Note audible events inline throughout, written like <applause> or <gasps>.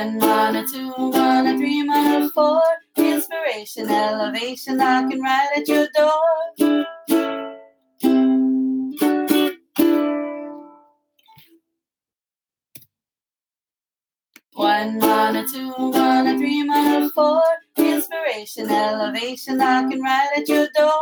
One, one, two, one, three, one, four. Inspiration, elevation, knocking right at your door. One, one, two, one, three, one, four. Inspiration, elevation, knocking right at your door.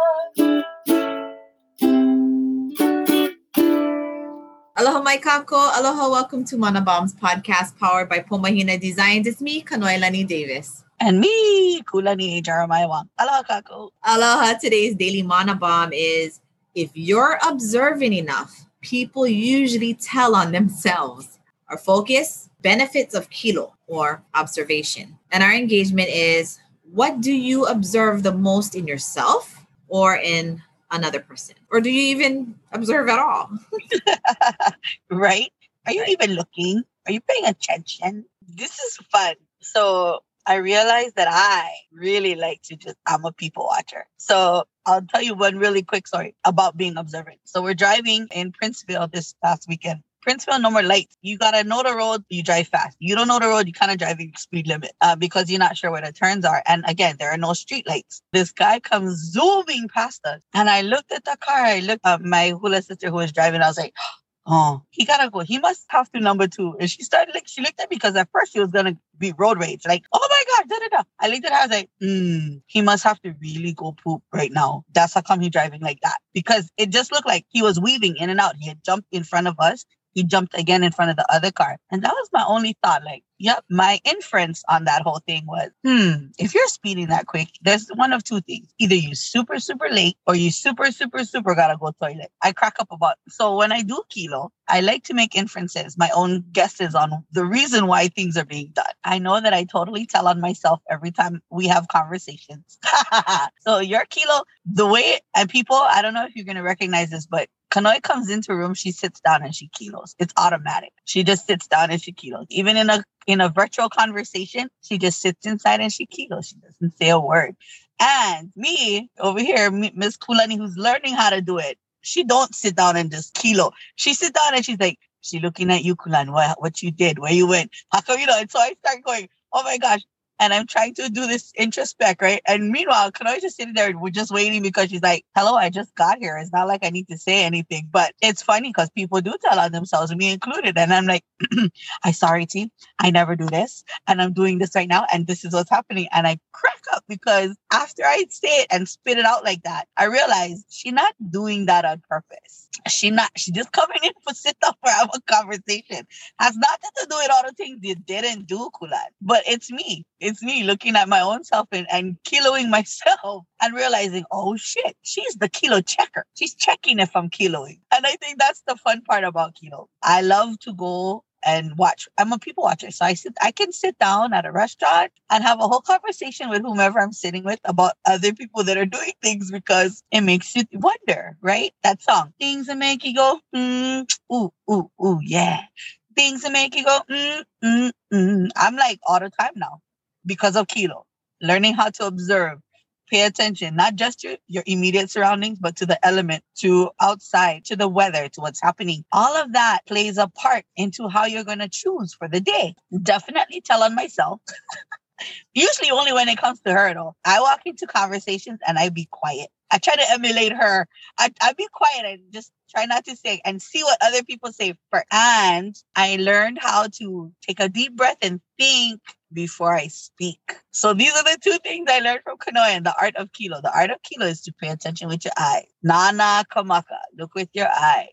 Aloha mai kakou. Aloha, welcome to Mana Bombs podcast powered by Pomahina Designs. It's me, Kanoilani Davis. And me, Kulani Jeremiah Wang. Aloha, Kakou. Aloha, today's daily Mana Bomb is if you're observing enough, people usually tell on themselves. Our focus, benefits of kilo or observation. And our engagement is what do you observe the most in yourself or in another person? Or do you even observe at all? <laughs> right? Are you even looking? Are you paying attention? This is fun. So I realized that I really like to just, I'm a people watcher. So I'll tell you one really quick story about being observant. So we're driving in Princeville this past weekend. Princeville, no more lights. You gotta know the road, you drive fast. You don't know the road, you kind of drive speed limit uh, because you're not sure where the turns are. And again, there are no street lights. This guy comes zooming past us. And I looked at the car, I looked at my hula sister who was driving, I was like, <gasps> Oh, he gotta go. He must have to number two. And she started like she looked at me because at first she was gonna be road rage. Like, oh my god, da da da. I looked at her, I was like, mm, he must have to really go poop right now. That's how come he's driving like that. Because it just looked like he was weaving in and out. He had jumped in front of us he jumped again in front of the other car. And that was my only thought. Like, yep, my inference on that whole thing was, hmm, if you're speeding that quick, there's one of two things. Either you super, super late or you super, super, super gotta go toilet. I crack up about so when I do kilo, I like to make inferences, my own guesses on the reason why things are being done. I know that I totally tell on myself every time we have conversations. <laughs> so your kilo, the way and people, I don't know if you're gonna recognize this, but Kanoi comes into a room, she sits down and she kilos. It's automatic. She just sits down and she kilos. Even in a in a virtual conversation, she just sits inside and she kilos. She doesn't say a word. And me over here, Miss Kulani, who's learning how to do it, she don't sit down and just kilo. She sit down and she's like, she looking at you, Kulani, what, what you did, where you went, how come you know? And so I start going, oh my gosh, and I'm trying to do this introspect, right? And meanwhile, Kanoe just sitting there we're just waiting because she's like, hello, I just got here. It's not like I need to say anything. But it's funny because people do tell on themselves, me included. And I'm like, <clears throat> I sorry, team. I never do this. And I'm doing this right now. And this is what's happening. And I crack up because after I say it and spit it out like that, I realize she's not doing that on purpose. She not, she just coming in <laughs> for sit down for have a conversation. Has nothing to do with all the things you didn't do, Kulan. But it's me it's me looking at my own self and, and kiloing myself and realizing, oh shit, she's the kilo checker. She's checking if I'm kiloing. And I think that's the fun part about kilo. I love to go and watch. I'm a people watcher. So I sit I can sit down at a restaurant and have a whole conversation with whomever I'm sitting with about other people that are doing things because it makes you wonder, right? That song. Things that make you go, mm, ooh, ooh, ooh, yeah. Things that make you go, mm, mm, mm. I'm like all the time now because of kilo. Learning how to observe, pay attention, not just to your immediate surroundings, but to the element, to outside, to the weather, to what's happening. All of that plays a part into how you're going to choose for the day. Definitely tell on myself. <laughs> Usually only when it comes to her though. I walk into conversations and I be quiet. I try to emulate her. I, I be quiet and just try not to say and see what other people say first. And I learned how to take a deep breath and think before I speak. So these are the two things I learned from Kanoe and the art of Kilo. The art of Kilo is to pay attention with your eye. Nana kamaka, look with your eye.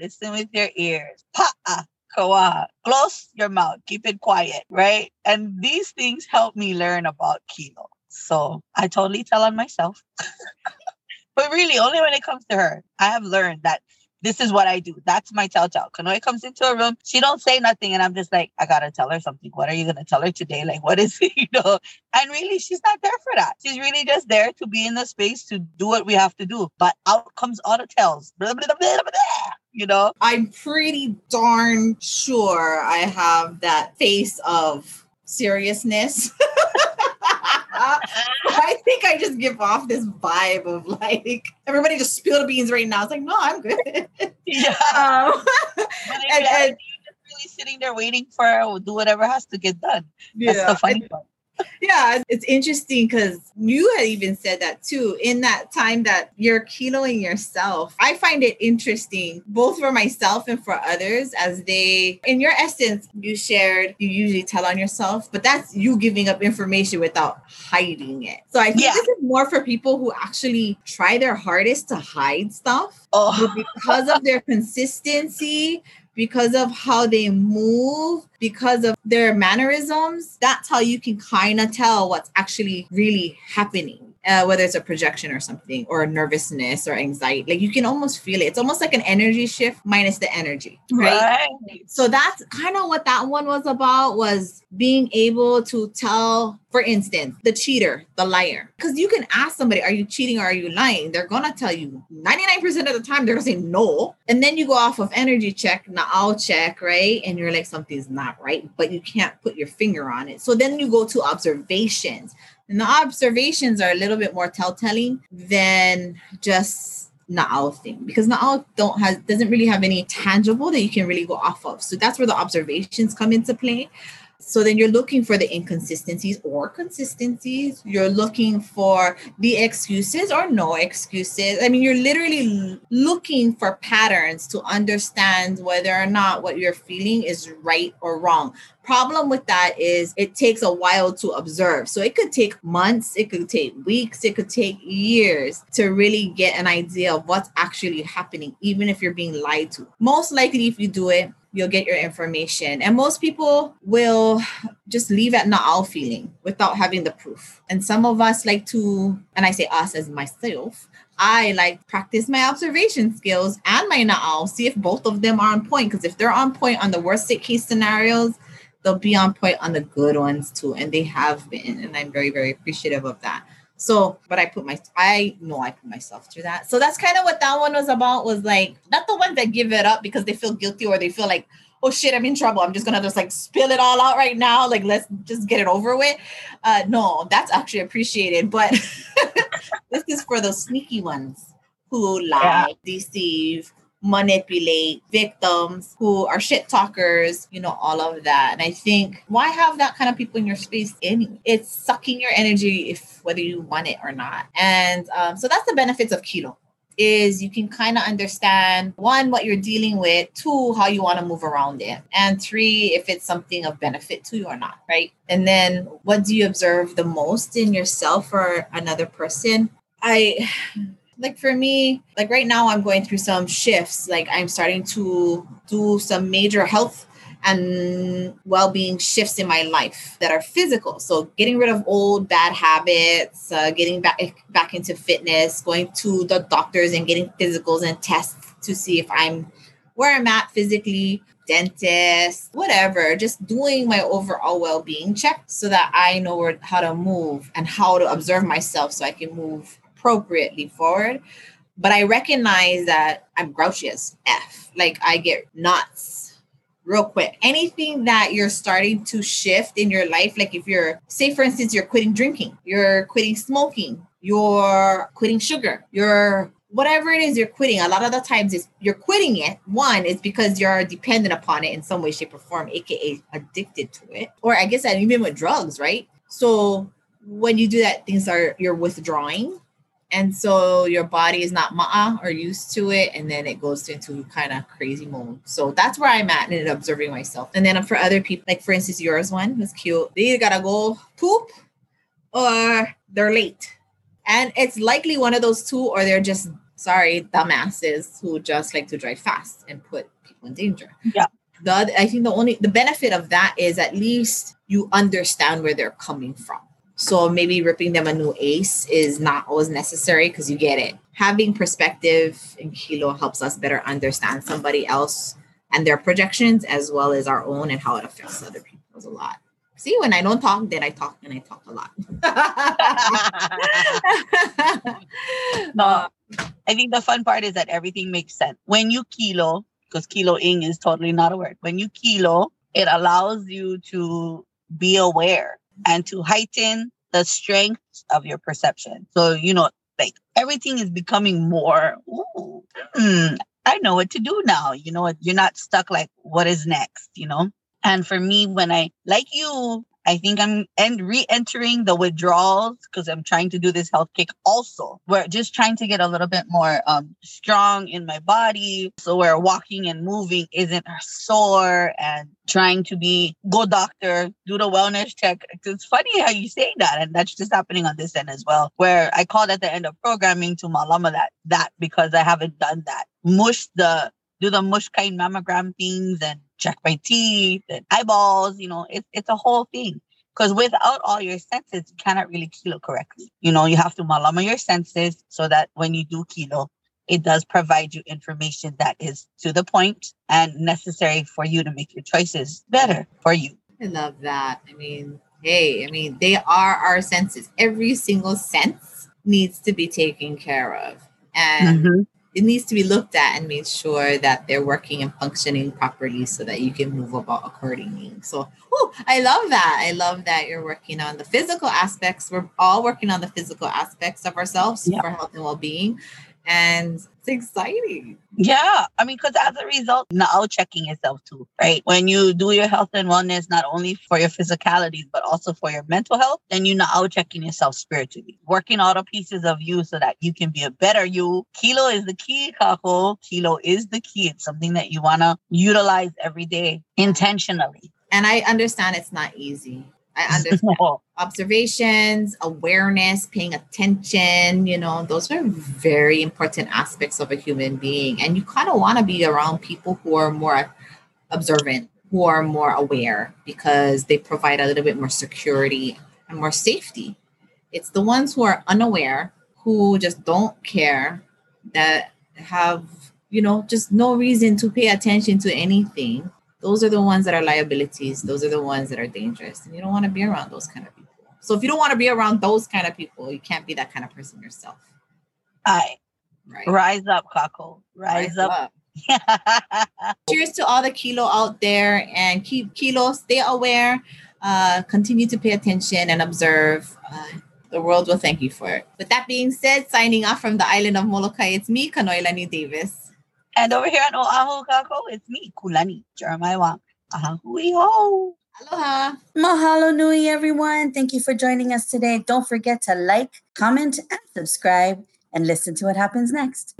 Listen with your ears. Pa'a, ah. Close your mouth, keep it quiet, right? And these things help me learn about Kilo. So I totally tell on myself. <laughs> but really, only when it comes to her, I have learned that this is what I do. That's my telltale. Kanoe comes into a room, she don't say nothing, and I'm just like, I gotta tell her something. What are you gonna tell her today? Like, what is <laughs> it? You know? And really, she's not there for that. She's really just there to be in the space to do what we have to do. But out comes all the tells. Blah, blah, blah, you know? I'm pretty darn sure I have that face of seriousness. <laughs> I think I just give off this vibe of like everybody just spill the beans right now. It's like, no, I'm good. Yeah. <laughs> Um, and, and, really sitting there waiting for do whatever has to get done. That's the funny part yeah, it's interesting because you had even said that too. In that time that you're kiloing yourself, I find it interesting both for myself and for others as they, in your essence, you shared, you usually tell on yourself, but that's you giving up information without hiding it. So I think yeah. this is more for people who actually try their hardest to hide stuff. Oh. because of their consistency, because of how they move, because of their mannerisms, that's how you can kind of tell what's actually really happening uh, whether it's a projection or something, or nervousness or anxiety. Like you can almost feel it. It's almost like an energy shift minus the energy, right? right. So that's kind of what that one was about. Was being able to tell, for instance, the cheater, the liar, because you can ask somebody, "Are you cheating or are you lying?" They're gonna tell you 99% of the time. They're gonna say no, and then you go off of energy check, na'au check, right? And you're like, something's not right, but you can't put your finger on it. So then you go to observations. And the observations are a little bit more telltale than just Na'au thing because Na'au don't has doesn't really have any tangible that you can really go off of. So that's where the observations come into play. So then you're looking for the inconsistencies or consistencies. You're looking for the excuses or no excuses. I mean, you're literally looking for patterns to understand whether or not what you're feeling is right or wrong. Problem with that is it takes a while to observe. So it could take months, it could take weeks, it could take years to really get an idea of what's actually happening, even if you're being lied to. Most likely, if you do it, you'll get your information. And most people will just leave at na'au feeling without having the proof. And some of us like to, and I say us as myself, I like practice my observation skills and my na'au, see if both of them are on point. Because if they're on point on the worst case scenarios, they'll be on point on the good ones too. And they have been. And I'm very, very appreciative of that. So, but I put my, I know I put myself through that. So that's kind of what that one was about was like, not the ones that give it up because they feel guilty or they feel like, oh shit, I'm in trouble. I'm just going to just like spill it all out right now. Like, let's just get it over with. Uh, no, that's actually appreciated. But <laughs> this is for those sneaky ones who lie, yeah. deceive, manipulate victims who are shit talkers, you know, all of that. And I think why have that kind of people in your space anyway? It's sucking your energy if whether you want it or not. And um, so that's the benefits of kilo is you can kind of understand one what you're dealing with two how you want to move around it and three if it's something of benefit to you or not right and then what do you observe the most in yourself or another person i like for me, like right now, I'm going through some shifts. Like I'm starting to do some major health and well-being shifts in my life that are physical. So getting rid of old bad habits, uh, getting back back into fitness, going to the doctors and getting physicals and tests to see if I'm where I'm at physically, dentist, whatever, just doing my overall well-being check so that I know where, how to move and how to observe myself so I can move appropriately forward. But I recognize that I'm grouchy as F. Like I get nuts real quick. Anything that you're starting to shift in your life, like if you're, say, for instance, you're quitting drinking, you're quitting smoking, you're quitting sugar, you're whatever it is you're quitting, a lot of the times is you're quitting it. One is because you're dependent upon it in some way, shape, or form, aka addicted to it. Or I guess that even with drugs, right? So when you do that, things are you're withdrawing and so your body is not ma'a or used to it and then it goes into kind of crazy mode. So that's where i'm at in observing myself. And then for other people like for instance yours one was cute. They either gotta go poop or they're late. And it's likely one of those two or they're just sorry dumbasses who just like to drive fast and put people in danger. Yeah. The i think the only the benefit of that is at least you understand where they're coming from so maybe ripping them a new ace is not always necessary because you get it. Having perspective in Kilo helps us better understand somebody else and their projections as well as our own and how it affects other people a lot. See, when I don't talk, then I talk and I talk a lot. <laughs> no, I think the fun part is that everything makes sense. When you kilo, because kiloing is totally not a word. When you kilo, it allows you to be aware and to heighten the strength of your perception. So, you know, like everything is becoming more, ooh, hmm, I know what to do now. You know, you're not stuck like, what is next? You know? And for me, when I, like you, I think I'm and re-entering the withdrawals because I'm trying to do this health kick also. We're just trying to get a little bit more um, strong in my body. So where walking and moving isn't sore and trying to be go doctor, do the wellness check. It's funny how you say that. And that's just happening on this end as well. Where I called at the end of programming to Malama that that because I haven't done that. Mush the do the mush kind mammogram things and check my teeth and eyeballs. You know, it's it's a whole thing. Because without all your senses, you cannot really kilo correctly. You know, you have to malama your senses so that when you do kilo, it does provide you information that is to the point and necessary for you to make your choices better for you. I love that. I mean, hey, I mean, they are our senses. Every single sense needs to be taken care of. And mm-hmm it needs to be looked at and made sure that they're working and functioning properly so that you can move about accordingly. So, oh, I love that. I love that you're working on the physical aspects. We're all working on the physical aspects of ourselves for health and well-being and it's exciting. Yeah, I mean, because as a result, now checking yourself too, right? When you do your health and wellness, not only for your physicalities, but also for your mental health, then you're now checking yourself spiritually, working all the pieces of you so that you can be a better you. Kilo is the key, Kakou. Kilo is the key. It's something that you want to utilize every day intentionally. And I understand it's not easy. I understand <laughs> observations, awareness, paying attention, you know, those are very important aspects of a human being. And you kind of want to be around people who are more observant, who are more aware because they provide a little bit more security and more safety. It's the ones who are unaware, who just don't care, that have, you know, just no reason to pay attention to anything those are the ones that are liabilities. Those are the ones that are dangerous. And you don't want to be around those kind of people. So if you don't want to be around those kind of people, you can't be that kind of person yourself. Aye. Right. Rise up, cockle Rise, Rise up. up. <laughs> Cheers to all the kilo out there and keep kilo, stay aware, uh, continue to pay attention and observe. Uh, the world will thank you for it. With that being said, signing off from the island of Molokai, it's me, Kanoilani Davis. And over here on Oahu Kakou, it's me, Kulani Jeremiah Wang. A hui hou. Aloha. Mahalo nui, everyone. Thank you for joining us today. Don't forget to like, comment, and subscribe, and listen to what happens next.